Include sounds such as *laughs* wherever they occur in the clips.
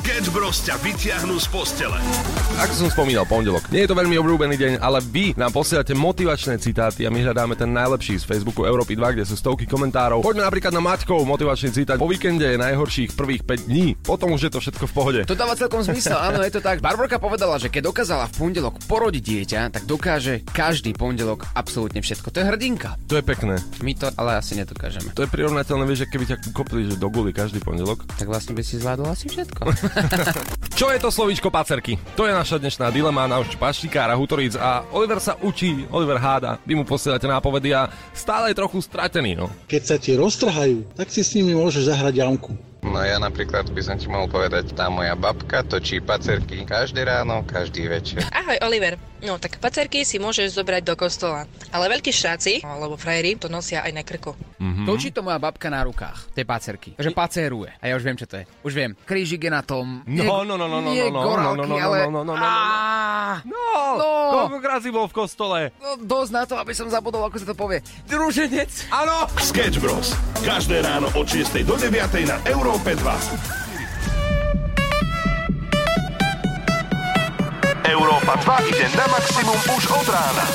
Sketch Bros ťa vyťahnú z postele. Ako som spomínal, pondelok. Nie je to veľmi obľúbený deň, ale vy nám posielate motivačné citáty a my hľadáme ten najlepší z Facebooku Európy 2, kde sú stovky komentárov. Poďme napríklad na Maťkov motivačný citát. Po víkende je najhorších prvých 5 dní, potom už je to všetko v pohode. To dáva celkom zmysel, áno, je to tak. Barborka povedala, že keď dokázala v pondelok porodiť dieťa, tak dokáže každý pondelok absolútne všetko. To je hrdinka. To je pekné. My to ale asi nedokážeme. To je prirovnateľné, vieš, že keby ťa kopli že do guly každý pondelok. Tak vlastne by si zvládol asi všetko. *laughs* *laughs* Čo je to slovíčko pacerky? To je naša dnešná dilema na už paštikára Hutoric a Oliver sa učí, Oliver háda, vy mu posielate nápovedy a stále je trochu stratený, no. Keď sa ti roztrhajú, tak si s nimi môžeš zahrať jamku. No ja napríklad by som ti mohol povedať, tá moja babka točí pacerky každé ráno, každý večer. Ahoj Oliver, no tak pacerky si môžeš zobrať do kostola, ale veľkí štáci, alebo frajeri, to nosia aj na krku. Mm-hmm. Točí to moja babka na rukách, tie pacerky. Takže paceruje. A ja už viem, čo to je. Už viem. Krížik je na tom. No, no, no, no, no, nie no, no, gorálky, no, no, no, ale... no, no, no, no, no. Á, No, No. Koľkokrát si bol v kostole? No, dosť na to, aby som zabudol, ako sa to povie. Druženec. Áno! Sketch Bros. Každé ráno od 6 do 9 na Európe 2. Európa 2 ide na maximum už od rána.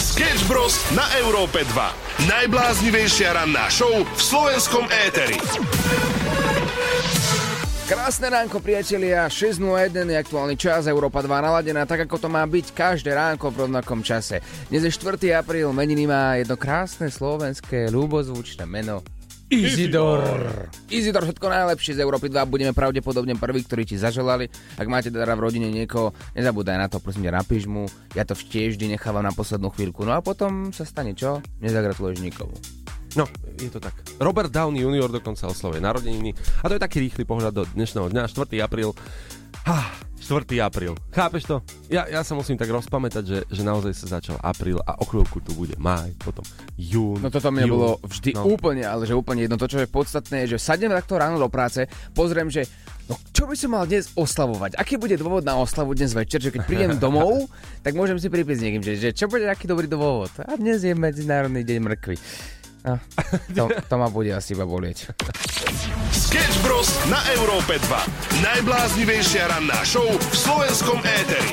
Sketch Bros. na Európe 2. Najbláznivejšia ranná show v slovenskom éteri. Krásne ránko, priatelia. 6.01 je aktuálny čas, Európa 2 naladená, tak ako to má byť každé ránko v rovnakom čase. Dnes je 4. apríl, meniny má jedno krásne slovenské ľubozvučné meno. Izidor. Izidor, všetko najlepšie z Európy 2. Budeme pravdepodobne prví, ktorí ti zaželali. Ak máte teda v rodine niekoho, nezabúdaj na to, prosím ťa, napíš mu. Ja to tiež vždy nechávam na poslednú chvíľku. No a potom sa stane čo? Nezagratuluješ nikomu. No, je to tak. Robert Downey Jr. dokonca oslovuje narodeniny a to je taký rýchly pohľad do dnešného dňa, 4. apríl. Ha, 4. apríl. Chápeš to? Ja, ja sa musím tak rozpamätať, že, že naozaj sa začal apríl a o chvíľku tu bude máj, potom jún. No toto mne bolo vždy No. úplne, ale že úplne jedno. To, čo je podstatné, je, že sadnem takto ráno do práce, pozriem, že no, čo by som mal dnes oslavovať? Aký bude dôvod na oslavu dnes večer? Že keď prídem *laughs* domov, tak môžem si pripísť niekým, že, že čo bude aký dobrý dôvod? A dnes je Medzinárodný deň mrkvy. No, to, to ma bude asi iba bolieť. Sketch Bros. na Európe 2. Najbláznivejšia ranná show v slovenskom éteri.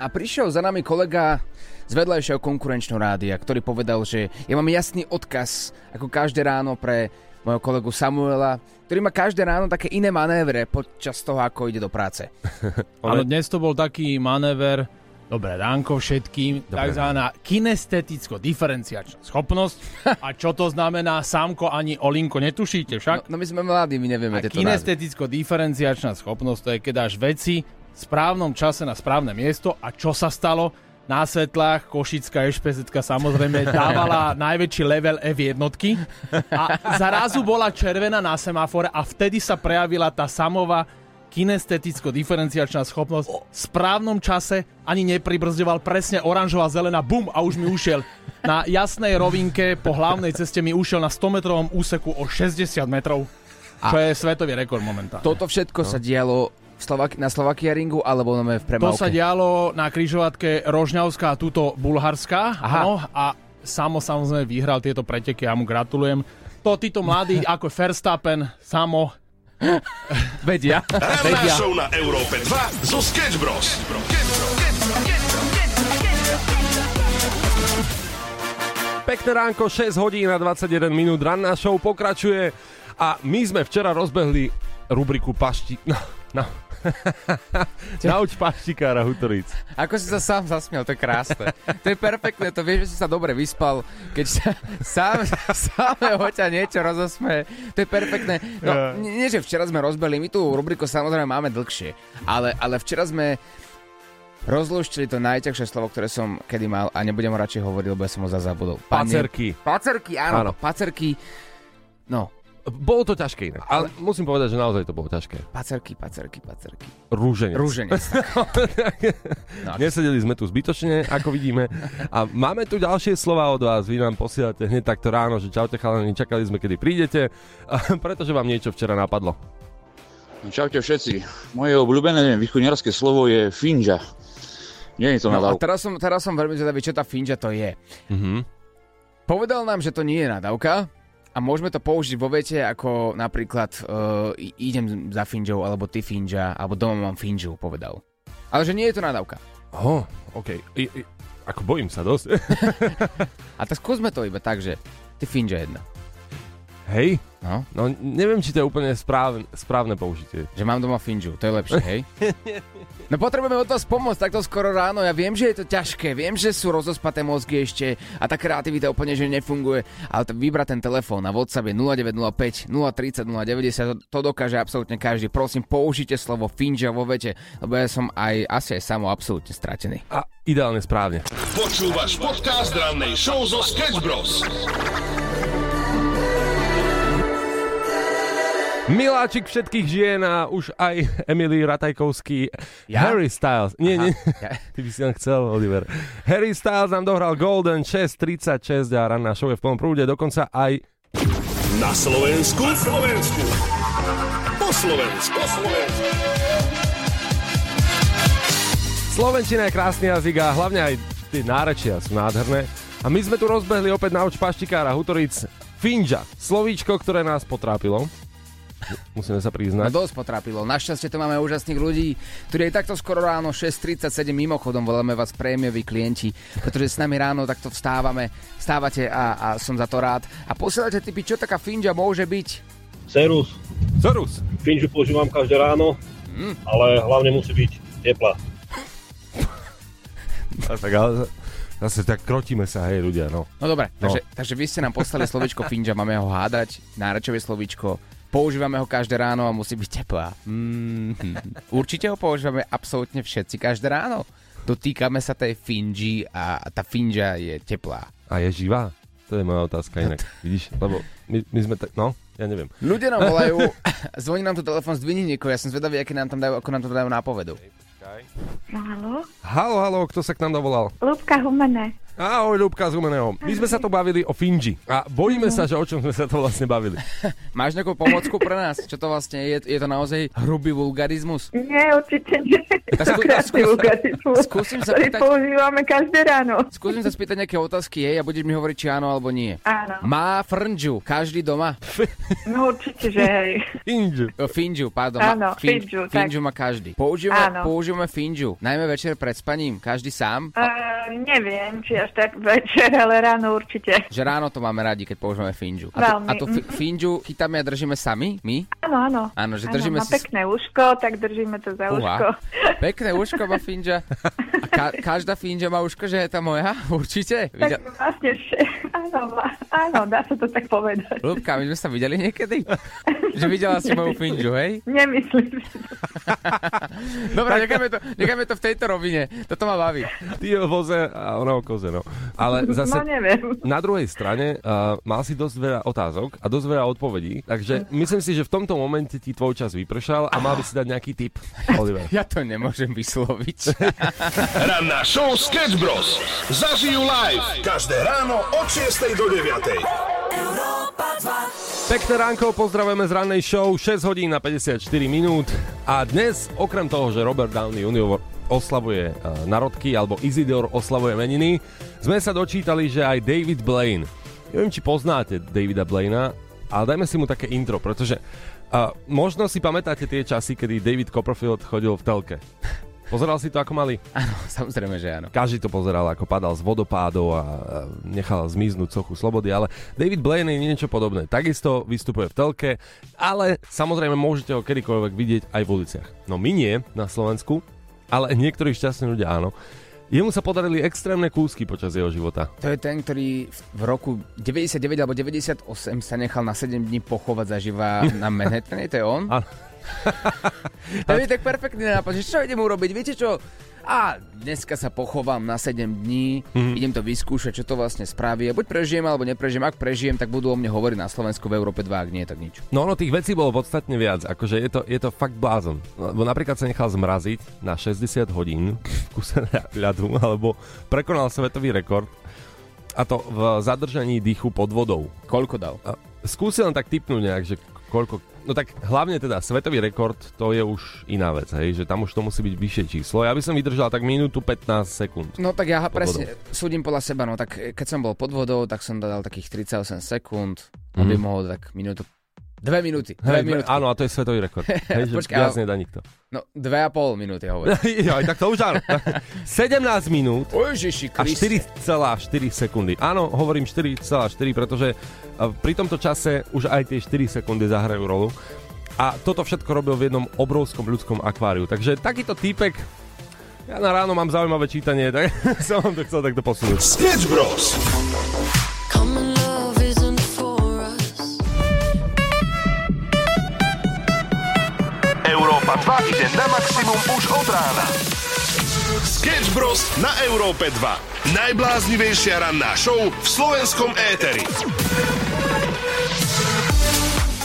A prišiel za nami kolega z vedľajšieho konkurenčného rádia, ktorý povedal, že ja mám jasný odkaz, ako každé ráno pre môjho kolegu Samuela, ktorý má každé ráno také iné manévre počas toho, ako ide do práce. *laughs* Áno, dnes to bol taký manéver, dobré ránko všetkým, takzvaná kinesteticko-diferenciačná schopnosť. *laughs* A čo to znamená, sámko ani Olinko, netušíte však? No, no my sme mladí, my nevieme A kinesteticko-diferenciačná schopnosť, to je keď dáš veci v správnom čase na správne miesto a čo sa stalo? Na svetlách Košická ešpezetka samozrejme *laughs* dávala najväčší level F jednotky a zrazu bola červená na semafore a vtedy sa prejavila tá samová kinesteticko-diferenciačná schopnosť v správnom čase ani nepribrzďoval presne oranžová, zelená, bum a už mi ušiel na jasnej rovinke po hlavnej ceste mi ušiel na 100 metrovom úseku o 60 metrov, čo je svetový rekord momentálne. Toto všetko sa dialo Slovak- na Slovakia ringu alebo na v To premávke? sa dialo na križovatke Rožňavská a túto Bulharská. Aha. Áno, a Samo samozrejme vyhral tieto preteky, ja mu gratulujem. To títo mladí *laughs* ako Verstappen, Samo, *laughs* Vedia. Vedia. show na Európe 2 zo Sketch Bros. Pekné ránko, 6 hodín a 21 minút, ranná show pokračuje a my sme včera rozbehli rubriku Pašti... *laughs* No, no. *laughs* Nauč paštikára Hutoric. Ako si sa sám zasmial, to je krásne. To je perfektné, to vieš, že si sa dobre vyspal, keď sa sám, *laughs* samého ťa niečo rozosme. To je perfektné. No, nie, nie, že včera sme rozbehli, my tú rubriku samozrejme máme dlhšie, ale, ale včera sme rozlúštili to najťažšie slovo, ktoré som kedy mal a nebudem ho radšej hovoriť, lebo ja som ho zazabudol. Pacerky. Pacerky, áno, Áno. pacerky. No, Bolo to ťažké inak, ale musím povedať, že naozaj to bolo ťažké. pacerky, pacerky, pacerky. Rúženec. Rúženec. *laughs* No, Nesedeli sme tu zbytočne, ako vidíme. A máme tu ďalšie slova od vás. Vy nám posielate hneď takto ráno, že čaute chalani, čakali sme, kedy prídete, a *laughs* pretože vám niečo včera napadlo. No, Čaute všetci. Moje obľúbené východňarské slovo je finža. Nie je to No a nadávka. teraz som, teraz som veľmi zvedavý, čo tá finža to je. Mhm. Povedal nám, že to nie je nadávka, A môžeme to použiť vo vete ako napríklad uh, idem za finžou, alebo ty finža, alebo doma mám finžu, povedal. Ale že nie je to nadávka. Oh, OK. I, i, ako bojím sa dosť. *laughs* A tak skúsme to iba tak, že ty finža jedna. Hej? No. No neviem, či to je úplne správne, správne použitie. Že mám doma finžu, to je lepšie, hej? *laughs* No potrebujeme od vás pomôcť takto skoro ráno. Ja viem, že je to ťažké, viem, že sú rozospaté mozgy ešte a tá kreativita úplne, že nefunguje, ale to vybrať ten telefón na WhatsApp je 0905 030 090, to dokáže absolútne každý. Prosím, použite slovo finža vo vete, lebo ja som aj asi aj samo absolútne stratený. A ideálne správne. Počúvaš podcast rannej show zo Sketch Bros. Miláčik všetkých žien a už aj Emily Ratajkovský. Ja? Harry Styles. Nie, Aha, nie. *laughs* Ty by si len chcel, Oliver. Harry Styles nám dohral Golden 6.36 a ranná show je v plnom prúde. Dokonca aj Na Slovensku. Na Slovensku. Po Slovensku. Po Slovensku. Slovenčina je krásny jazyk a hlavne aj tie nárečia sú nádherné. A my sme tu rozbehli opäť na oč paštikára Hutoric Finža. Slovíčko, ktoré nás potrápilo. Musíme sa No priznať. dosť potrápilo. Našťastie tu máme úžasných ľudí, ktorí aj takto skoro ráno 6.37 mimochodom voláme vás prémioví klienti, pretože s nami ráno takto vstávame, vstávate a, a som za to rád. A posielate typy, čo taká finža môže byť. Cerus, Zorus. finžu používam každé ráno, ale hlavne musí byť teplá. A tak ale zase tak krotíme sa, hej ľudia, no. No dobre, No. takže, takže vy ste nám poslali slovičko finža, máme ho hádať, nárečové slovičko, používame ho každé ráno a musí byť teplá. Mm, určite ho používame absolútne všetci každé ráno. Dotýkame sa tej finži a tá finža je teplá. A je živá? To je moja otázka inak. *laughs* Vidíš? Lebo my, my sme tak, no, ja neviem. Ľudia nám *laughs* volajú, zvoní nám tu telefon, zdvihni niekoho, ja som zvedavý, aké nám tam dajú, ako nám to dajú nápovedu. No halo? Halo, halo, kto sa k nám dovolal? Lúbka Humene. Ahoj, Ľubka z Humeného. My sme sa tu bavili o Finži a bojíme sa, že o čom sme sa to vlastne bavili. *laughs* Máš nejakú pomocku pre nás? Čo to vlastne je? Je to naozaj hrubý vulgarizmus? Nie, určite nie. Tak skú- Krásny vulgarizmus, skúsim sa ktorý pýtať- používame každé ráno. Skúsim sa spýtať nejaké otázky, hej, a budeš mi hovoriť, či áno alebo nie. Áno. Má frnžu každý doma? *laughs* No určite, že hej. Finžu. O, Finžu, pardon. Áno, fin- finžu, tak. finžu má každý. Používame, Áno. používame finžu, najmä večer pred spaním, každý sám. Uh, neviem, či až tak večer, ale ráno určite. Že ráno to máme radi, keď používame finžu. A tu, Veľmi, a tu fi- finžu chytáme a držíme sami? My? Áno, áno. Áno, že Áno, držíme má si- pekné uško, tak držíme to za uško. Pekné uško má finža. A ka- každá finža má uško, že je tá moja? Určite? Tak Videl- vlastne, vše- áno, má- áno, dá sa to tak povedať. Ľubka, my sme sa videli niekedy? že videla si moju finžu, hej? Nemyslím si. *laughs* Dobre, necháme to, necháme to v tejto rovine. Toto ma baví. Ty o voze a ona o koze, no. Ale *laughs* zase No neviem. na druhej strane uh, mal si dosť veľa otázok a dosť veľa odpovedí, takže myslím si, že v tomto momente ti tvoj čas vypršal a mal by si dať nejaký tip, Oliver. Ja to nemôžem vysloviť. *laughs* Ranná show Sketch Bros. Zažijú live. Každé ráno od 6 do 9. Pekné ránko, pozdravujeme z rannej show, 6 hodín na 54 minút a dnes, okrem toho, že Robert Downey Jr. oslavuje uh, narodky, alebo Isidor oslavuje meniny, sme sa dočítali, že aj David Blaine, neviem, či poznáte Davida Blaina, ale dajme si mu také intro, pretože uh, možno si pamätáte tie časy, kedy David Copperfield chodil v telke. Pozeral si to ako mali? Áno, *laughs* samozrejme, že áno. Každý to pozeral, ako padal z vodopádov a nechal zmiznúť sochu slobody, ale David Blaine je niečo podobné. Takisto vystupuje v telke, ale samozrejme môžete ho kedykoľvek vidieť aj v uliciach. No my nie na Slovensku, ale niektorí šťastní ľudia áno. Jemu sa podarili extrémne kúsky počas jeho života. To je ten, ktorý v- roku 99 alebo 98 sa nechal na 7 dní pochovať zaživa na Manhattane, to je on? *laughs* Áno. To je tak perfektný nápad, že čo idem urobiť, viete čo? A dneska sa pochovám na 7 dní, Mhm. idem to vyskúšať, čo to vlastne spraví. A buď prežijem, alebo neprežijem. Ak prežijem, tak budú o mne hovoriť na Slovensku v Európe 2, ak nie, tak nič. No ono tých vecí bolo podstatne viac, akože je to, je to fakt blázon. Lebo napríklad sa nechal zmraziť na 60 hodín v kuse ľadu, alebo prekonal svetový rekord a to v zadržaní dýchu pod vodou. Koľko dal? A skúsil len tak typnúť nejak, že koľko... No tak hlavne teda svetový rekord, to je už iná vec, hej, že tam už to musí byť vyššie číslo. Ja by som vydržal tak minútu 15 sekúnd. No tak ja presne súdim podľa seba, no tak keď som bol pod vodou, tak som dal takých 38 sekúnd, aby Mhm. mohol tak minútu... Dve minúty, dve Hej, minúty. áno, a to je svetový rekord. *laughs* Hej, že Počkaj, viac ale- nedá nikto. No, dve a pol minúty hovorím. *laughs* Joj, tak to už áno. *laughs* 17 minút Ježiši a 4,4 sekundy. Áno, hovorím 4,4, pretože uh, pri tomto čase už aj tie 4 sekundy zahrajú rolu. A toto všetko robil v jednom obrovskom ľudskom akváriu. Takže takýto týpek, ja na ráno mám zaujímavé čítanie, tak som vám to chcel takto posunúť. Sketch Bros. 2 ide na maximum už od rána. Sketch Bros. na Európe 2. Najbláznivejšia ranná show v slovenskom éteri.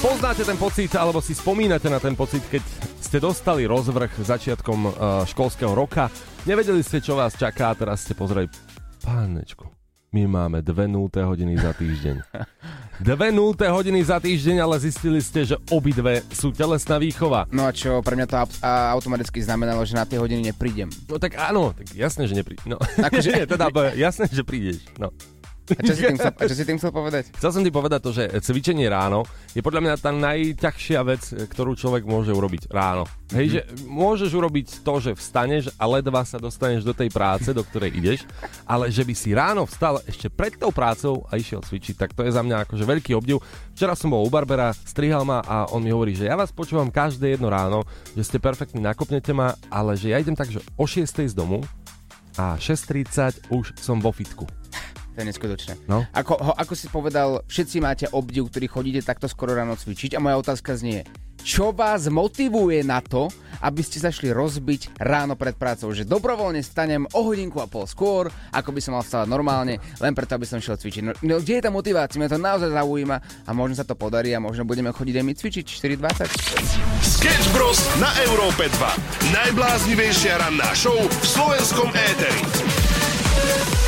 Poznáte ten pocit, alebo si spomínate na ten pocit, keď ste dostali rozvrh začiatkom uh, školského roka, nevedeli ste, čo vás čaká a teraz ste pozreli, pánečku, my máme dve 0 hodiny za týždeň. Dve 0 hodiny za týždeň, ale zistili ste, že obidve sú telesná výchova. No a čo, pre mňa to automaticky znamenalo, že na tie hodiny neprídem. No tak áno, tak jasné, že neprídeš. No, *laughs* nie, teda jasné, že prídeš. No. A čo si tým chcel, a čo si tým chcel povedať? Chcel som ti povedať to, že cvičenie ráno je podľa mňa tá najťažšia vec, ktorú človek môže urobiť ráno. Hej, že môžeš urobiť to, že vstaneš a ledva sa dostaneš do tej práce, do ktorej ideš, ale že by si ráno vstal ešte pred tou prácou a išiel cvičiť, tak to je za mňa akože veľký obdiv. Včera som bol u Barbera, strihal ma a on mi hovorí, že ja vás počúvam každé jedno ráno, že ste perfektní, nakopnete ma, ale že ja idem tak, že o 6 z domu a 6.30 už som vo fitku. To je neskutočné. No. Ako, ho, ako si povedal, všetci máte obdiv, ktorí chodíte takto skoro ráno cvičiť a moja otázka znie, čo vás motivuje na to, aby ste sa šli rozbiť ráno pred prácou, že dobrovoľne stanem o hodinku a pol skôr, ako by som mal vstávať normálne, len preto, aby som šiel cvičiť. No, no kde je tá motivácia? Mňa to naozaj zaujíma a možno sa to podarí a možno budeme chodiť aj my cvičiť 4.20. Sketch Bros. na Európe 2. Najbláznivejšia ranná show v slovenskom éteri.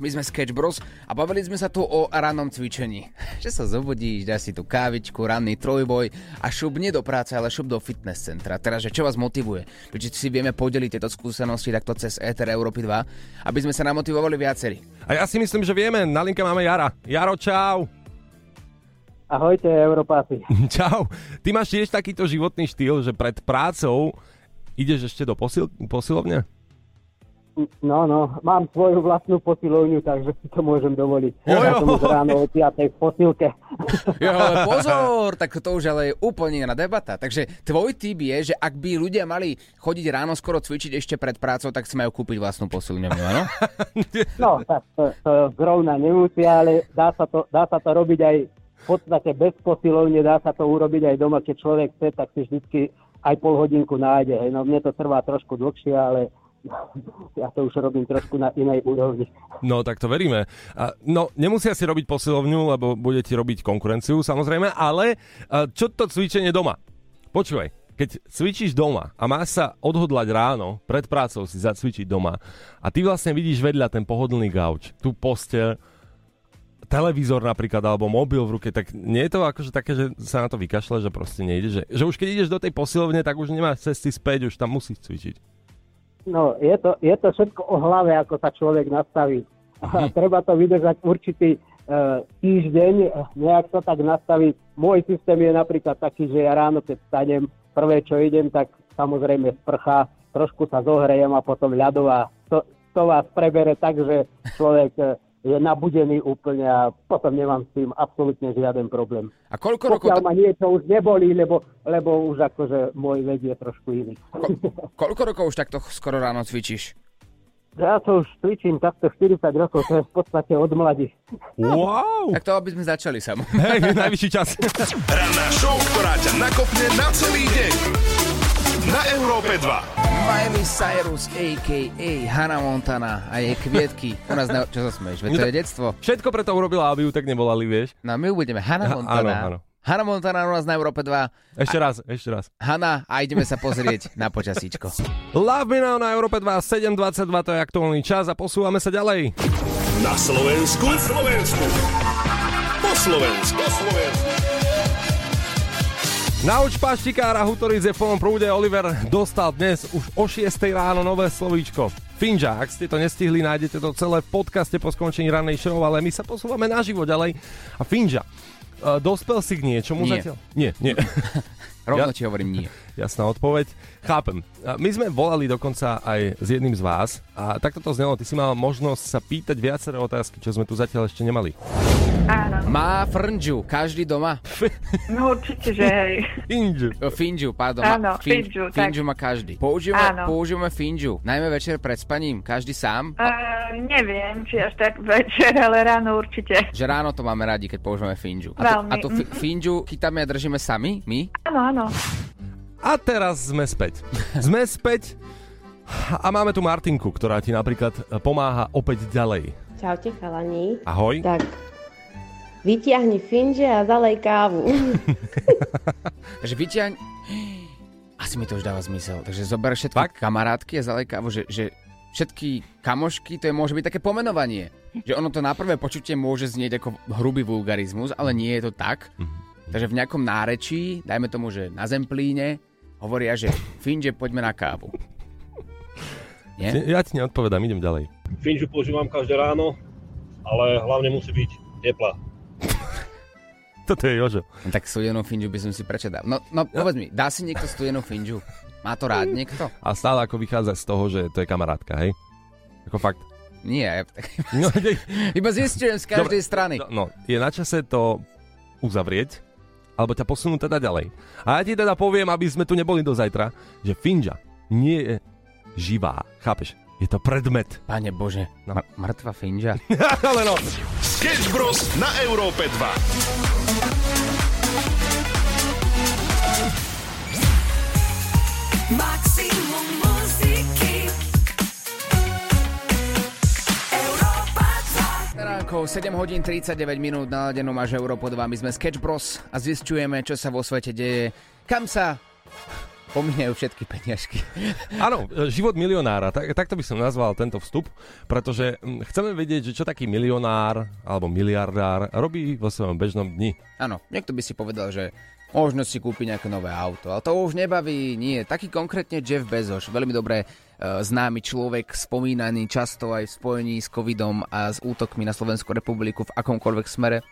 My sme Sketch Bros a bavili sme sa tu o rannom cvičení. *laughs* Že sa zobudíš, dáš si tú kávičku, ranný trojboj a šup nie do práce, ale šup do fitness centra. Teraz, že čo vás motivuje? Či si vieme podeliť tieto skúsenosti takto cez Ether Európy 2, aby sme sa namotivovali viacerí. A ja si myslím, že vieme, na linke máme Jara. Jaro, čau. Ahojte, Európáci. *laughs* Čau. Ty máš tiež takýto životný štýl, že pred prácou ideš ešte do posil- posilovne? No, no, mám svoju vlastnú posilovňu, takže si to môžem dovoliť. Ojo. Ja som už ráno o 5. v posilke. *laughs* Jo, ale pozor, tak to už ale je úplne iná debata. Takže tvoj typ je, že ak by ľudia mali chodiť ráno skoro cvičiť ešte pred prácou, tak si majú kúpiť vlastnú posilňovňu, áno? No, tak to, to zrovna nemusia, ale dá sa, to, dá sa to robiť aj v podstate bez posilovne, dá sa to urobiť aj doma, keď človek chce, tak si vždycky aj pol hodinku nájde. Hej. No mne to trvá trošku dlhšie, ale ja to už robím trošku na inej úrovni. No, tak to veríme. A, no, nemusia si robiť posilovňu, lebo budete robiť konkurenciu, samozrejme, ale a, čo to cvičenie doma? Počúvaj, keď cvičíš doma a máš sa odhodlať ráno, pred prácou si zacvičiť doma a ty vlastne vidíš vedľa ten pohodlný gauč, tú posteľ, televízor napríklad, alebo mobil v ruke, tak nie je to akože také, že sa na to vykašle, že proste nejde, že, že už keď ideš do tej posilovne, tak už nemáš cesty späť, už tam musíš cvičiť. No, je to, je to všetko o hlave, ako sa človek nastaví. A treba to vydržať určitý uh, týždeň, nejak to tak nastaviť. Môj systém je napríklad taký, že ja ráno, keď stanem, prvé, čo idem, tak samozrejme sprcha, trošku sa zohrejem a potom ľadová. To, to vás prebere tak, že človek eh, je nabudený úplne a potom nemám s tým absolútne žiaden problém. A koľko rokov... Pokiaľ ma niečo už nebolí, lebo, lebo už akože môj vek je trošku iný. Koľko rokov už takto skoro ráno cvičíš? *laughs* Ja to už cvičím takto 40 rokov, to je v podstate od mladí. Wow! Tak to, aby sme začali sam. *laughs* Hej, najvyšší čas. Ranná show, ktorá ťa nakopne na celý deň. Na Európe 2. Miley Cyrus, a.k.a. Hannah Montana a jej kvietky. U nás na... Čo sa smeješ? Veď to je detstvo. Všetko preto urobila, aby ju tak nevolali, vieš? No my budeme Hannah Ha- Montana. áno, áno. Hannah Montana u nás na Európe 2. Ešte raz, ešte raz. Hanna a ideme sa pozrieť na počasíčko. Love Me Now na Európe 2, 7.22, to je aktuálny čas a posúvame sa ďalej. Na Slovensku. Na Slovensku. Po Slovensku. Po Slovensku. Nauč paštikára Hutoric je v plnom prúde. Oliver dostal dnes už o 6 ráno nové slovíčko. Finža, ak ste to nestihli, nájdete to celé v podcaste po skončení ranej show, ale my sa posúvame naživo ďalej. A Finža, uh, dospel si k niečomu Nie. zatiaľ? Nie, nie. *laughs* Rovno Ja- ti hovorím nie. Jasná odpoveď. Chápem. My sme volali dokonca aj s jedným z vás a takto to znelo. Ty si mal možnosť sa pýtať viaceré otázky, čo sme tu zatiaľ ešte nemali. Áno. Má frnžu, každý doma. *laughs* No určite, že hej. Finžu. Finžu, pardon. Áno, má- fin- finžu, tak. finžu má každý. Používame, Áno. používame finžu. Najmä večer pred spaním, každý sám. Uh, neviem, či až tak večer, ale ráno určite. Že ráno to máme radi, keď používame finžu. A, to, Veľmi, a tú fi- finžu chytáme a držíme sami, my? Áno, áno. A teraz sme späť. Sme späť a máme tu Martinku, ktorá ti napríklad pomáha opäť ďalej. Čaute chalani. Ahoj. Tak, vytiahni finže a zalej kávu. *laughs* Takže vyťaň... Asi mi to už dáva zmysel. Takže zober všetky Fakt? kamarátky a zalej kávu, že, že všetky kamošky, to je, môže byť také pomenovanie. Že ono to na prvé počutie môže znieť ako hrubý vulgarizmus, ale nie je to tak. Takže v nejakom nárečí, dajme tomu, že na Zemplíne, hovoria, že Finže, poďme na kávu. Nie? Ja ti neodpovedám, idem ďalej. Finžu používam každé ráno, ale hlavne musí byť teplá. Toto je Jožo. No, tak studenú Finžu by som si prečo dal. No, no povedz mi, dá si niekto studenú Finžu? Má to rád niekto? A stále ako vychádza z toho, že to je kamarátka, hej? Ako fakt. Nie, *laughs* No, *laughs* iba zistujem z každej Dobre, strany. No, no, je na čase to uzavrieť, alebo ťa posunú teda ďalej. A ja ti teda poviem, aby sme tu neboli do zajtra, že Finža nie je živá, chápeš? Je to predmet. Pane Bože, no. mŕtva Finža. *laughs* Ale no. Sketch Bros. na Európe 2. Maximum muziky Európa 2 Ránko, 7 hodín 39 minút, naladenú máš Európo 2, my sme Sketch Bros a zistujeme, čo sa vo svete deje, kam sa pomínajú všetky peniažky. *laughs* Áno, život milionára, tak, takto by som nazval tento vstup, pretože hm, chceme vedieť, že čo taký milionár alebo miliardár robí vo svojom bežnom dni. Áno, niekto by si povedal, že možno si kúpi nejaké nové auto, ale to už nebaví, nie. Taký konkrétne Jeff Bezos, veľmi dobre e, známy človek, spomínaný často aj v spojení s covidom a s útokmi na Slovenskú republiku v akomkoľvek smere,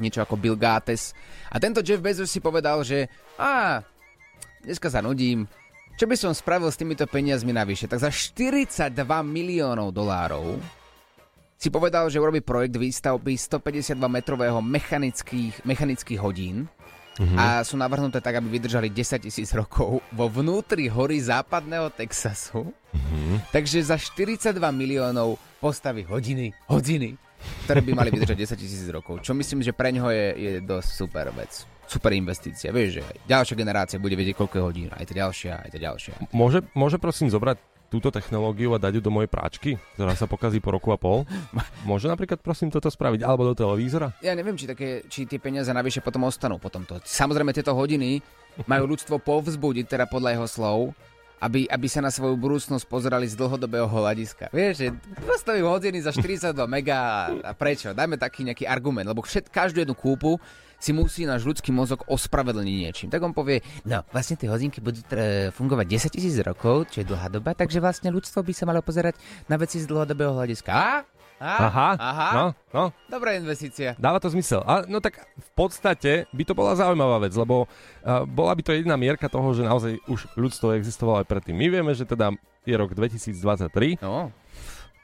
niečo ako Bill Gates. A tento Jeff Bezos si povedal, že a dneska sa nudím, čo by som spravil s týmito peniazmi navyše? Tak za 42 miliónov dolárov si povedal, že urobí projekt výstavby 152 metrového mechanických, mechanických hodín Mhm. a sú navrhnuté tak, aby vydržali 10 tisíc rokov vo vnútri hory západného Texasu. Mhm. Takže za 42 miliónov postaví hodiny, hodiny, ktoré by mali vydržať 10 tisíc rokov. Čo myslím, že pre ňoho je, je dosť super vec. Super investícia. Vieš, že ďalšia generácia bude vedieť, koľko je hodín. Aj tá ďalšia, aj tá ďalšia. Môže, môže prosím zobrať túto technológiu a dať ju do mojej práčky, ktorá sa pokazí po roku a pol? Môže napríklad prosím toto spraviť? Alebo do televízora? Ja neviem, či, také, či tie peniaze navyše potom ostanú potom to. Samozrejme, tieto hodiny majú ľudstvo povzbudiť, teda podľa jeho slov, aby, aby sa na svoju budúcnosť pozerali z dlhodobého hľadiska. Vieš, že postavím hodiny za 42 mega a prečo? Dajme taký nejaký argument, lebo všet, každú jednu kúpu si musí náš ľudský mozog ospravedlniť niečím. Tak on povie, no vlastne tie hodinky budú tr- fungovať 10 tisíc rokov, čo je dlhá doba, takže vlastne ľudstvo by sa malo pozerať na veci z dlhodobého hľadiska. A? A? Aha, Aha. no, no. Dobrá investícia. Dáva to zmysel. A, no tak v podstate by to bola zaujímavá vec, lebo uh, bola by to jediná mierka toho, že naozaj už ľudstvo existovalo aj predtým. My vieme, že teda je rok 2023. No.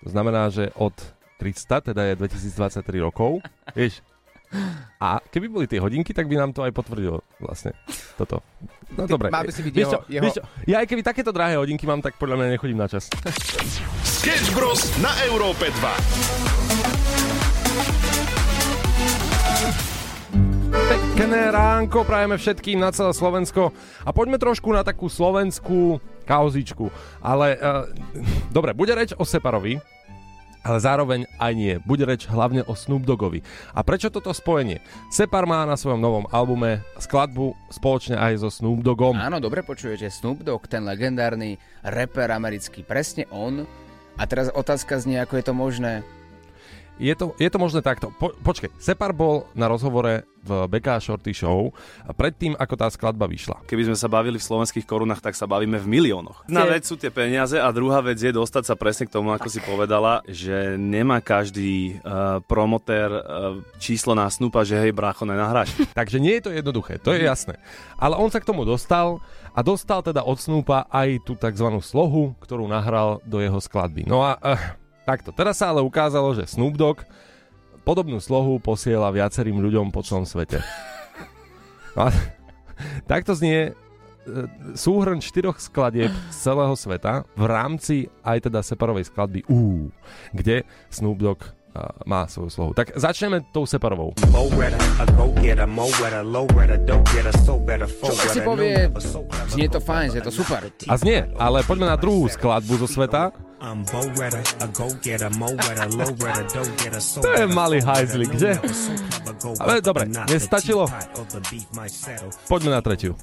To znamená, že od 300, teda je 2023 rokov. *laughs* Vieš, a keby boli tie hodinky, tak by nám to aj potvrdilo vlastne toto. No dobre. mal by si byť jeho- jeho- čo, ja aj keby takéto drahé hodinky mám, tak podľa mňa nechodím na čas. Sketch Bros. na Európe 2. Pekné ránko prajeme všetkým na celé Slovensko a poďme trošku na takú slovenskú kauzičku. Ale uh, dobre, bude reč o Separovi, ale zároveň aj nie. Bude reč hlavne o Snoop Doggovi. A prečo toto spojenie? Separ má na svojom novom albume skladbu spoločne aj so Snoop Doggom. Áno, dobre počujete. Snoop Dogg, ten legendárny rapper americký, presne on. A teraz otázka znie, ako je to možné. Je to, je to možné takto. Po, počkej, Separ bol na rozhovore v BK Shorty Show predtým, ako tá skladba vyšla. Keby sme sa bavili v slovenských korunách, tak sa bavíme v miliónoch. Jedna vec sú tie peniaze a druhá vec je dostať sa presne k tomu, ako si povedala, že nemá každý uh, promotér uh, číslo na Snoopa, že hej, brácho, nenahráš. *laughs* Takže nie je to jednoduché, to je jasné. Ale on sa k tomu dostal a dostal teda od Snoopa aj tú tzv. slohu, ktorú nahral do jeho skladby. No a uh, takto, teraz sa ale ukázalo, že Snoop Dogg podobnú slohu posiela viacerým ľuďom po celom svete. *laughs* A takto znie e, súhrn štyroch skladieb z celého sveta v rámci aj teda separovej skladby U, kde Snoop Dogg a, má svoju slohu. Tak začneme tou separovou. Človek si povie, znie to fajn, je to super. A znie, ale poďme na druhú skladbu zo sveta. To je malý hajzlik, že? Ale dobre, nestačilo? Poďme na tretiu.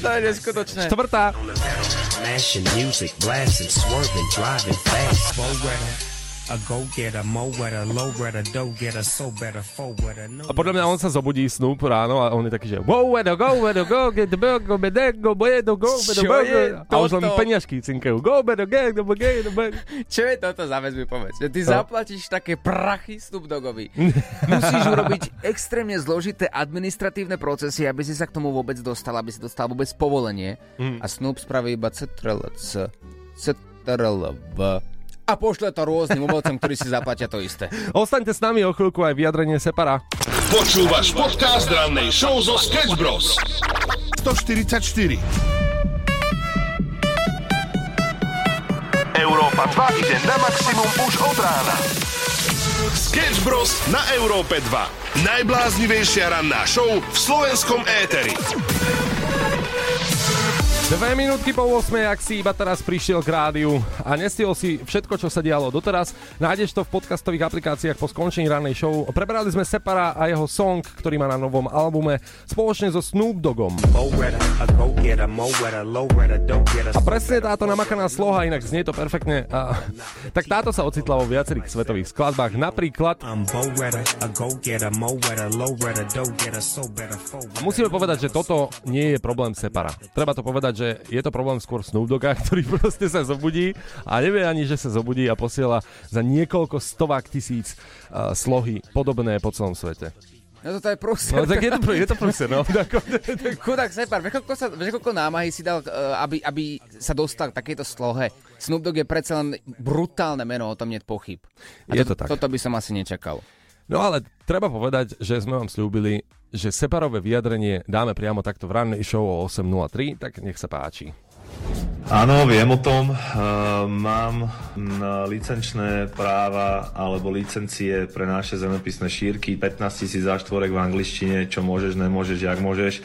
To je neskutočné. Štvrtá. Mashing music, blasting, swerving, driving fast. Go. No, A podľa mňa on sa zobudí Snoop ráno a on je taký, že wow, wedo, go, wedo, go, get the bug, go, bedo, go, bedo, go, bedo, Čo go, A už len peňažky cinkajú. Go, bedo, get the bug, get the bug. Čo je toto za vec mi povedz? Že ty No. zaplatíš také prachy Snoop Doggovi. Musíš urobiť *laughs* extrémne zložité administratívne procesy, aby si sa k tomu vôbec dostal, aby si dostal vôbec povolenie. Mm. A Snoop spraví iba CTRL-C, CTRL-V a pošle to rôznym umelcom, ktorí si zaplatia to isté. Ostaňte s nami o chvíľku aj vyjadrenie Separa. Počúvaš podcast rannej show zo Sketch Bros. 144. Európa 2 ide na maximum už od rána. Sketch Bros. na Európe 2. Najbláznivejšia ranná show v slovenskom éteri. Dve minútky po 8, ak si iba teraz prišiel k rádiu a nestihol si všetko, čo sa dialo doteraz, nájdeš to v podcastových aplikáciách po skončení rannej show. Prebrali sme Separa a jeho song, ktorý má na novom albume spoločne so Snoop weather, a presne táto namakaná sloha, inak znie to perfektne, a, tak táto sa ocitla vo viacerých svetových skladbách, napríklad musíme povedať, že toto nie je problém Separa. Treba to povedať, že je to problém skôr Snoop Dogga, *laughs* ktorý proste sa zobudí a nevie ani, že sa zobudí a posiela za niekoľko stovák tisíc uh, slohy podobné po celom svete. No toto je prúser. No tak je to, *laughs* je to prúser, no. Chudák Separ, koľko, sa, koľko námahy si dal, uh, aby, aby sa dostal k takejto slohe? Snoop Dogg je predsa len brutálne meno, o tom nie je pochyb. A Je to tak. Toto by som asi nečakal. No ale treba povedať, že sme vám slúbili, že separové vyjadrenie dáme priamo takto v rannej show o 8.03, tak nech sa páči. Áno, viem o tom. Uh, mám licenčné práva alebo licencie pre naše zemepisné šírky 15 tisíc záštvorek v angličtine, čo môžeš, nemôžeš, jak môžeš.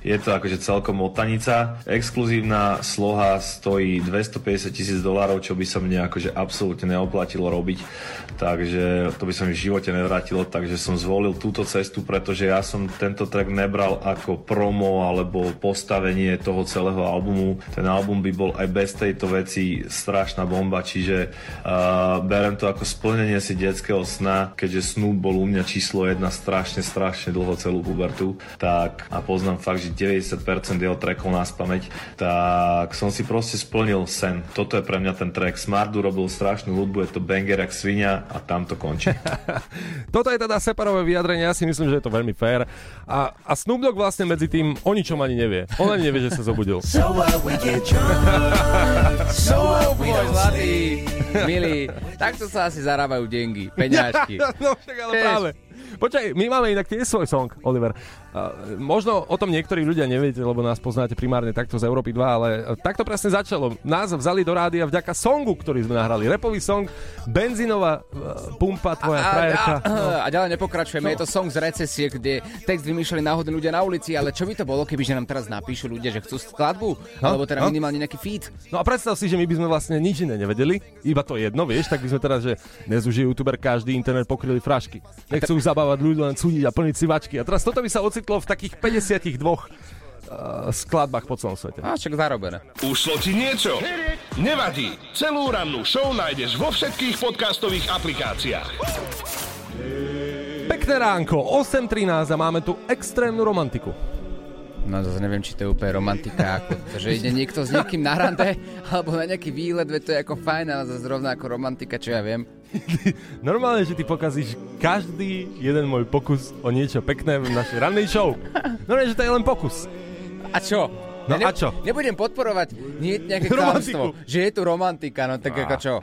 Je to akože celkom motanica. Exkluzívna sloha stojí 250 tisíc dolárov, čo by sa mne akože absolútne neoplatilo robiť. Takže to by sa mi v živote nevrátilo, takže som zvolil túto cestu, pretože ja som tento track nebral ako promo alebo postavenie toho celého albumu. Ten album by bol aj bez tejto veci strašná bomba, čiže uh, berem to ako splnenie si detského sna, keďže Snoop bol u mňa číslo jedna strašne, strašne dlho celú pubertu, tak a poznám fakt, že 90% jeho trackov na spameť, tak som si proste splnil sen. Toto je pre mňa ten track. Smart urobil strašnú hudbu, je to banger jak svinia a tam to končí. *laughs* Toto je teda separové vyjadrenie, ja si myslím, že je to veľmi fér. A, a Snoop Dogg vlastne medzi tým o ničom ani nevie. On ani nevie, že sa zobudil. So get *laughs* drunk. So what we Môj don't zlatý, milý, takto sa asi zarábajú dengy, *laughs* peňažky. no však ale Vieš. práve. Počkaj, my máme inak tiež svoj song, Oliver. Uh, možno o tom niektorí ľudia neviete, lebo nás poznáte primárne takto z Európy 2, ale uh, takto presne začalo. Nás vzali do rádia vďaka songu, ktorý sme nahrali. Repový song, benzínová uh, pumpa, tvoja a, frajerka. a, a ďalej nepokračujeme, je to song z recesie, kde text vymýšľali náhodní ľudia na ulici, ale čo by to bolo, keby že nám teraz napíšu ľudia, že chcú skladbu, No, alebo teda no. minimálne nejaký feed. No a predstav si, že my by sme vlastne nič iné nevedeli, iba to jedno, vieš, tak by sme teraz, že dnes už je youtuber, každý internet pokryli frašky. Nechcú už zabávať ľudí, len súdiť a plniť si vačky. A teraz toto by sa ocitlo v takých 52 skladbách po celom svete. A čak zarobené. Ušlo ti niečo? Nevadí. Celú rannú show nájdeš vo všetkých podcastových aplikáciách. Pekné ránko, 8.13 a máme tu extrémnu romantiku. No zase neviem, či to je úplne romantika, ako, že ide niekto s niekým na rande, alebo na nejaký výlet, veď to je ako fajn, ale zase rovná ako romantika, čo ja viem. *laughs* Normálne, že ty pokazíš každý jeden môj pokus o niečo pekné v našej rannej show. Normálne, že to je len pokus. A čo? No ja a čo? Nebudem podporovať nie, nejaké *laughs* klamstvo, že je tu romantika, no tak ako čo?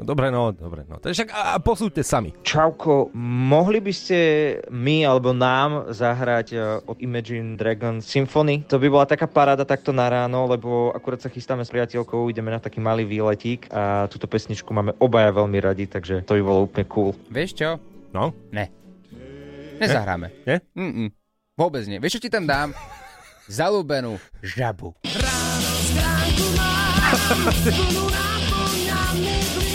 No dobre, no, dobre, no. Takže však a, a posúďte sami. Čauko, mohli by ste my alebo nám zahrať uh, od Imagine Dragon Symphony? To by bola taká paráda takto na ráno, lebo akurát sa chystáme s priateľkou, ideme na taký malý výletík a túto pesničku máme obaja veľmi radi, takže to by bolo úplne cool. Vieš čo? No? Ne. Nezahráme. Nie? Mm-mm. Vôbec nie. Vieš, čo ti tam dám? Zalúbenú žabu. *laughs*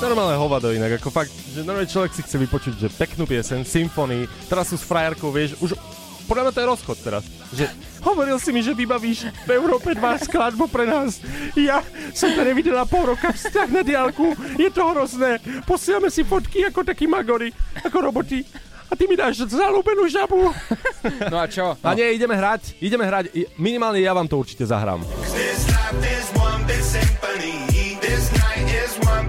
Normálne hovado inak, ako fakt, že normálne človek si chce vypočuť, že peknú piesen, symfonii, teraz sú s frajerkou, vieš, už podľa mňa to je rozchod teraz, že hovoril si mi, že vybavíš v Európe 2 skladbu pre nás. Ja som to nevidela pol roka vzťah na diálku, je to hrozné. Posielame si fotky ako takí magori, ako roboti. A ty mi dáš zalúbenú žabu. No a čo? A nie, ideme hrať, ideme hrať. Minimálne ja vám to určite zahrám.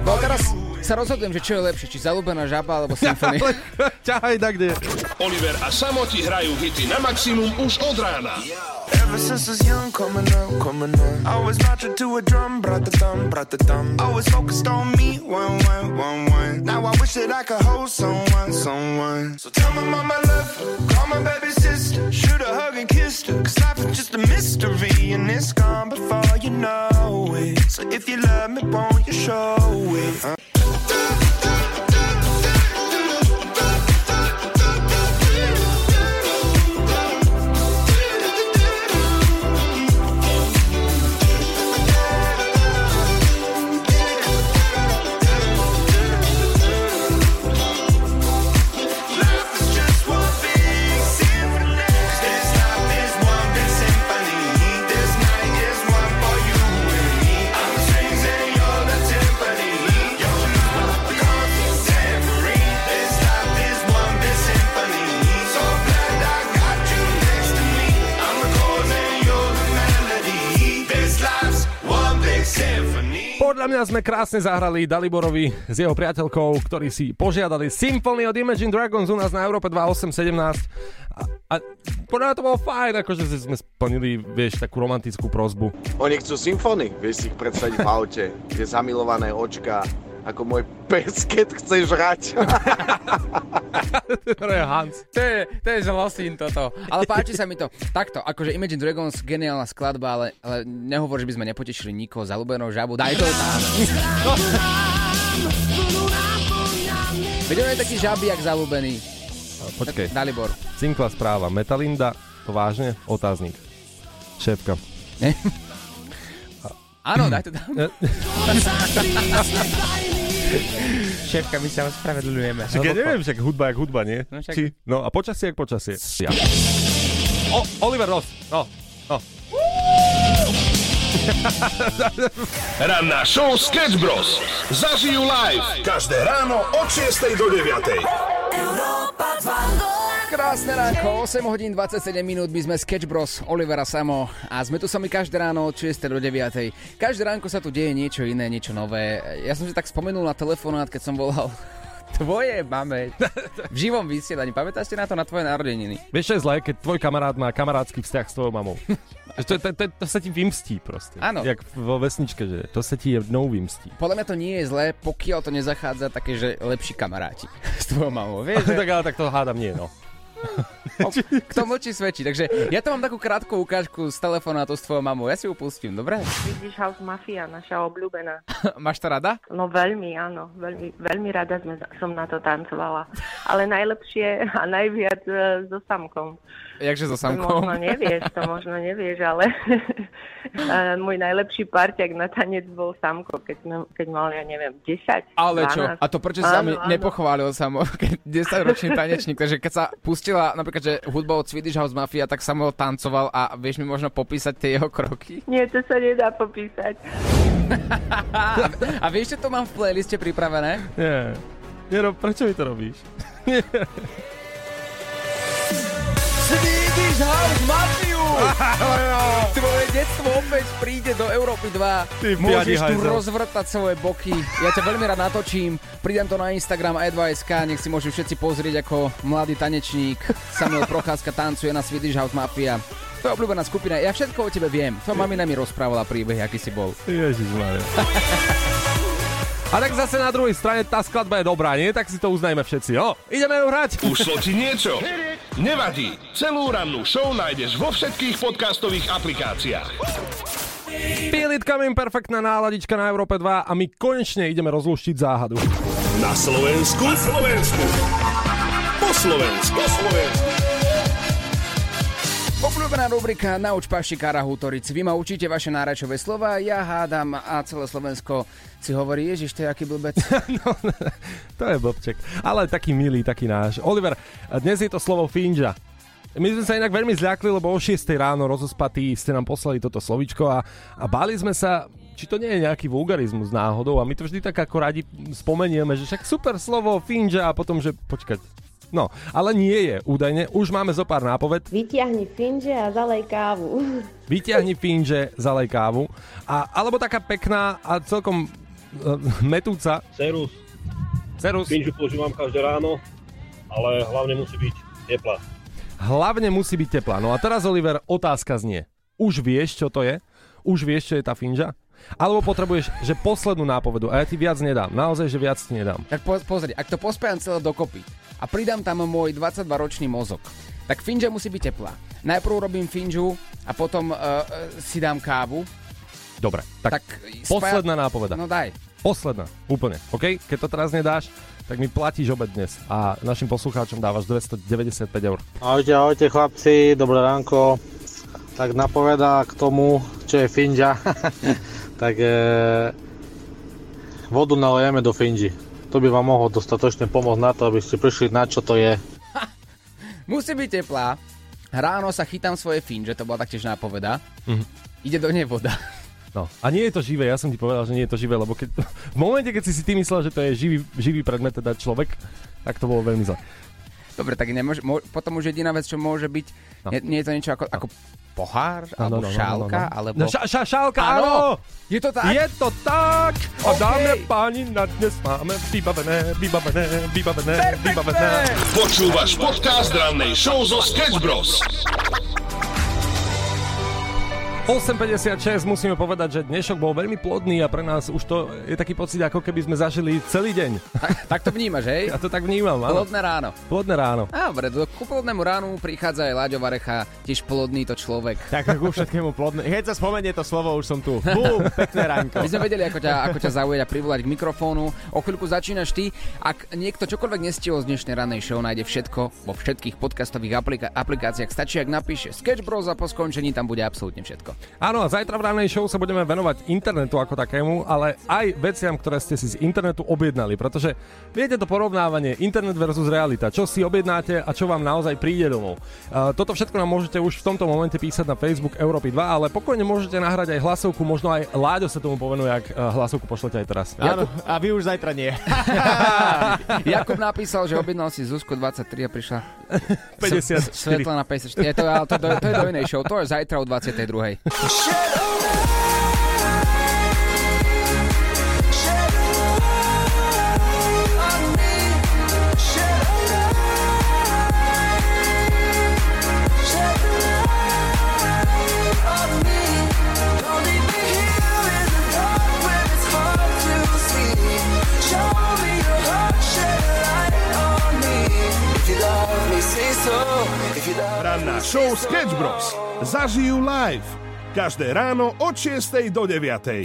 No teraz sa rozhodujem, že čo je lepšie, či zalúbená žaba alebo *laughs* symfónia. Ťahaj tak, kde. Oliver a Samoti hrajú hity na maximum už od rána. Ever since I was young, coming up, coming up. Always marching to a drum, brought the thumb, brought the thumb. Always focused on me, one, one, one, one. Now I wish that I could hold someone, someone. So tell my mama love call my baby sister, shoot a hug and kiss her. Cause life is just a mystery and it's gone before you know it. So if you love me, won't you show sme krásne zahrali Daliborovi s jeho priateľkou, ktorí si požiadali Symphony od Imagine Dragons u nás na Európe 2817. A, a podľa mňa to bolo fajn, akože sme splnili, vieš, takú romantickú prozbu. Oni chcú symfóny, vieš si ich predstaviť v aute, *laughs* tie zamilované očka, ako môj pes, keď chce žrať. to *laughs* je Hans. To je, to je zlosín toto. Ale páči sa mi to. Takto, akože Imagine Dragons, geniálna skladba, ale, ale nehovor, že by sme nepotešili nikoho zalúbenou žabu. Daj to tam. *laughs* Veď on je taký žabiak zalúbený. Počkej. Dalibor. Cinkla správa. Metalinda, to vážne? Otáznik. Šéfka. *laughs* Áno, daj to tam. *laughs* Šéfka, my sa ospravedlňujeme. Však ja neviem, však hudba jak hudba, nie? No však- Či, no a počasie jak počasie. Ja. O, Oliver Ross. No, no. *laughs* Ranná show Sketch Bros. Zažijú live každé ráno od 6 do 9. Krásne ránko, 8 hodín 27 minút, my sme Sketch Bros, Olivera Samo a sme tu sami každé ráno od 6 do 9. Každé ránko sa tu deje niečo iné, niečo nové. Ja som si tak spomenul na telefonát, keď som volal *laughs* tvoje mame v živom vysielaní. Pamätáš si na to na tvoje narodeniny? Vieš, čo je zlé, keď tvoj kamarát má kamarátsky vzťah s tvojou mamou. *laughs* to, to, to, to, sa ti vymstí proste. Áno. Jak vo vesničke, že to sa ti jednou vymstí. Podľa mňa to nie je zlé, pokiaľ to nezachádza také, že lepší kamaráti *laughs* s tvojou mamou. Vieš, že... tak ale tak to hádam nie, no. *laughs* Kto mlčí svedčí. Takže ja to mám takú krátku ukážku z telefonátu s tvojou mamou. Ja si ju pustím, dobre? Vidíš House Mafia, naša obľúbená. *laughs* Máš to rada? No veľmi, áno. Veľmi, veľmi rada sme, som na to tancovala. Ale najlepšie a najviac e, so Samkom. Jakže so To Samkom? možno *laughs* nevieš, to možno nevieš, ale *laughs* môj najlepší parťak na tanec bol Samko, keď, sme, keď mal, ja neviem, 10, Ale čo? 12. A to prečo sa mi nepochválil samo, *laughs* keď 10-ročný tanečník, takže keď sa pustila napríklad, že že hudba od Swedish House Mafia, tak sa ho tancoval a vieš mi možno popísať tie jeho kroky? Nie, to sa nedá popísať. A, a vieš, čo to mám v playliste pripravené? Nie. Nero, prečo mi to robíš? Swedish House Mafiu! Tvoje detstvo opäť príde do Európy 2. Ty Môžeš tu hajzel. rozvrtať svoje boky. Ja ťa veľmi rád natočím. Pridám to na Instagram a2.sk, nech si môžu všetci pozrieť, ako mladý tanečník Samuel Procházka tancuje na Swedish House Mafia. To je obľúbená skupina. Ja všetko o tebe viem. To mamina mi rozprávala príbeh, aký si bol. Ježišmarja. *laughs* A tak zase na druhej strane tá skladba je dobrá, nie? Tak si to uznajme všetci. O, ideme ju hrať. Ušlo ti niečo? Nevadí. Celú rannú show nájdeš vo všetkých podcastových aplikáciách. Feel it coming, perfektná náladička na Európe 2 a my konečne ideme rozluštiť záhadu. Na Slovensku? Na Slovensku. Po Slovensku. Po Slovensku. Obľúbená rubrika Nauč paštikára Hútoric. Vy ma učíte vaše náračové slova, ja hádam a celé Slovensko si hovorí, ježiš, to je aký blbec. *laughs* To je blbček. Ale taký milý, taký náš. Oliver, dnes je to slovo finža. My sme sa inak veľmi zľakli, lebo o 6 ráno rozospatí ste nám poslali toto slovičko a, a báli sme sa, či to nie je nejaký vulgarizmus náhodou a my to vždy tak ako radi spomenieme, že však super slovo finža a potom, že počkať. No, ale nie je údajne. Už máme zo pár nápoved. Vytiahni finže a zalej kávu. *laughs* Vyťahni finže, zalej kávu. A, alebo taká pekná a celkom uh, metúca. Cerus. Cerus. Pinžu používam každé ráno, ale hlavne musí byť teplá. Hlavne musí byť teplá. No a teraz, Oliver, otázka znie. Už vieš, čo to je? Už vieš, čo je tá finža? Alebo potrebuješ, že poslednú nápovedu a ja ti viac nedám. Naozaj, že viac ti nedám. Tak po, pozri, ak to pospájam celé dokopy a pridám tam môj 22-ročný mozog, tak finža musí byť teplá. Najprv robím finžu a potom uh, si dám kávu. Dobre, tak, Tak, posledná nápoveda. No daj. Posledná, úplne. OK? Keď to teraz nedáš, tak mi platíš obed dnes a našim poslucháčom dávaš 295 eur. Ahojte, ahojte chlapci, dobré ránko. Tak napoveda k tomu, čo je finža, *laughs* tak e, vodu nalejeme do finži. To by vám mohlo dostatočne pomôcť na to, aby ste prišli na čo to je. Musí byť teplá. Ráno sa chytám svoje finže, to bola taktiež nápoveda. Mhm. Ide do nej voda. No, a nie je to živé, ja som ti povedal, že nie je to živé, lebo keď, v momente, keď si si ty myslel, že to je živý, živý predmet, teda človek, tak to bolo veľmi zle. Dobre, tak nemôže, mo, potom už jediná vec, čo môže byť, no. nie, nie je to niečo ako, ako pohár, No, alebo no, no, no, šálka, no, no. alebo... No, ša, ša, šálka, áno! Je to tak? Je to tak! A OK. dámy a páni, na dnes máme vybavené, vybavené, vybavené, vybavené. Počúvaš podcast rannej show zo Sketch Bros. 8.56 musíme povedať, že dnešok bol veľmi plodný a pre nás už to je taký pocit, ako keby sme zažili celý deň. Tak, tak to vnímaš, hej? Ja to tak vnímam, áno. Plodné ráno. Plodné ráno. Dobre, do ku plodnému ránu prichádza aj Láďo Varecha, tiež plodný to človek. Tak ku všetkému plodné. Keď sa spomenie to slovo, už som tu. Bum, pekné ránko. My sme vedeli, ako ťa, ako ťa zaujať a privolať k mikrofónu. O chvíľku začínaš ty. Ak niekto čokoľvek nestihol z dnešnej ranej show, nájde všetko vo všetkých podcastových aplika- aplikáciách. Stačí, ak napíše Sketch Bros a po skončení tam bude absolútne všetko. Áno, a zajtra v ranej show sa budeme venovať internetu ako takému, ale aj veciam, ktoré ste si z internetu objednali, pretože viete to porovnávanie internet versus realita, čo si objednáte a čo vám naozaj príde domov. Uh, toto všetko nám môžete už v tomto momente písať na Facebook Európy 2, ale pokojne môžete nahrať aj hlasovku, možno aj Láďo sa tomu povenuje, ak uh, hlasovku pošlete aj teraz. Áno, a vy už zajtra nie. *laughs* *laughs* Jakub napísal, že objednal si Zuzku 23 a prišla 54. Svetlana 54. Je to, ale to, to, to je do inej show, to je zajtra o 22. Show Sketch Bros. Zažijú live. Každé ráno od 6. do 9.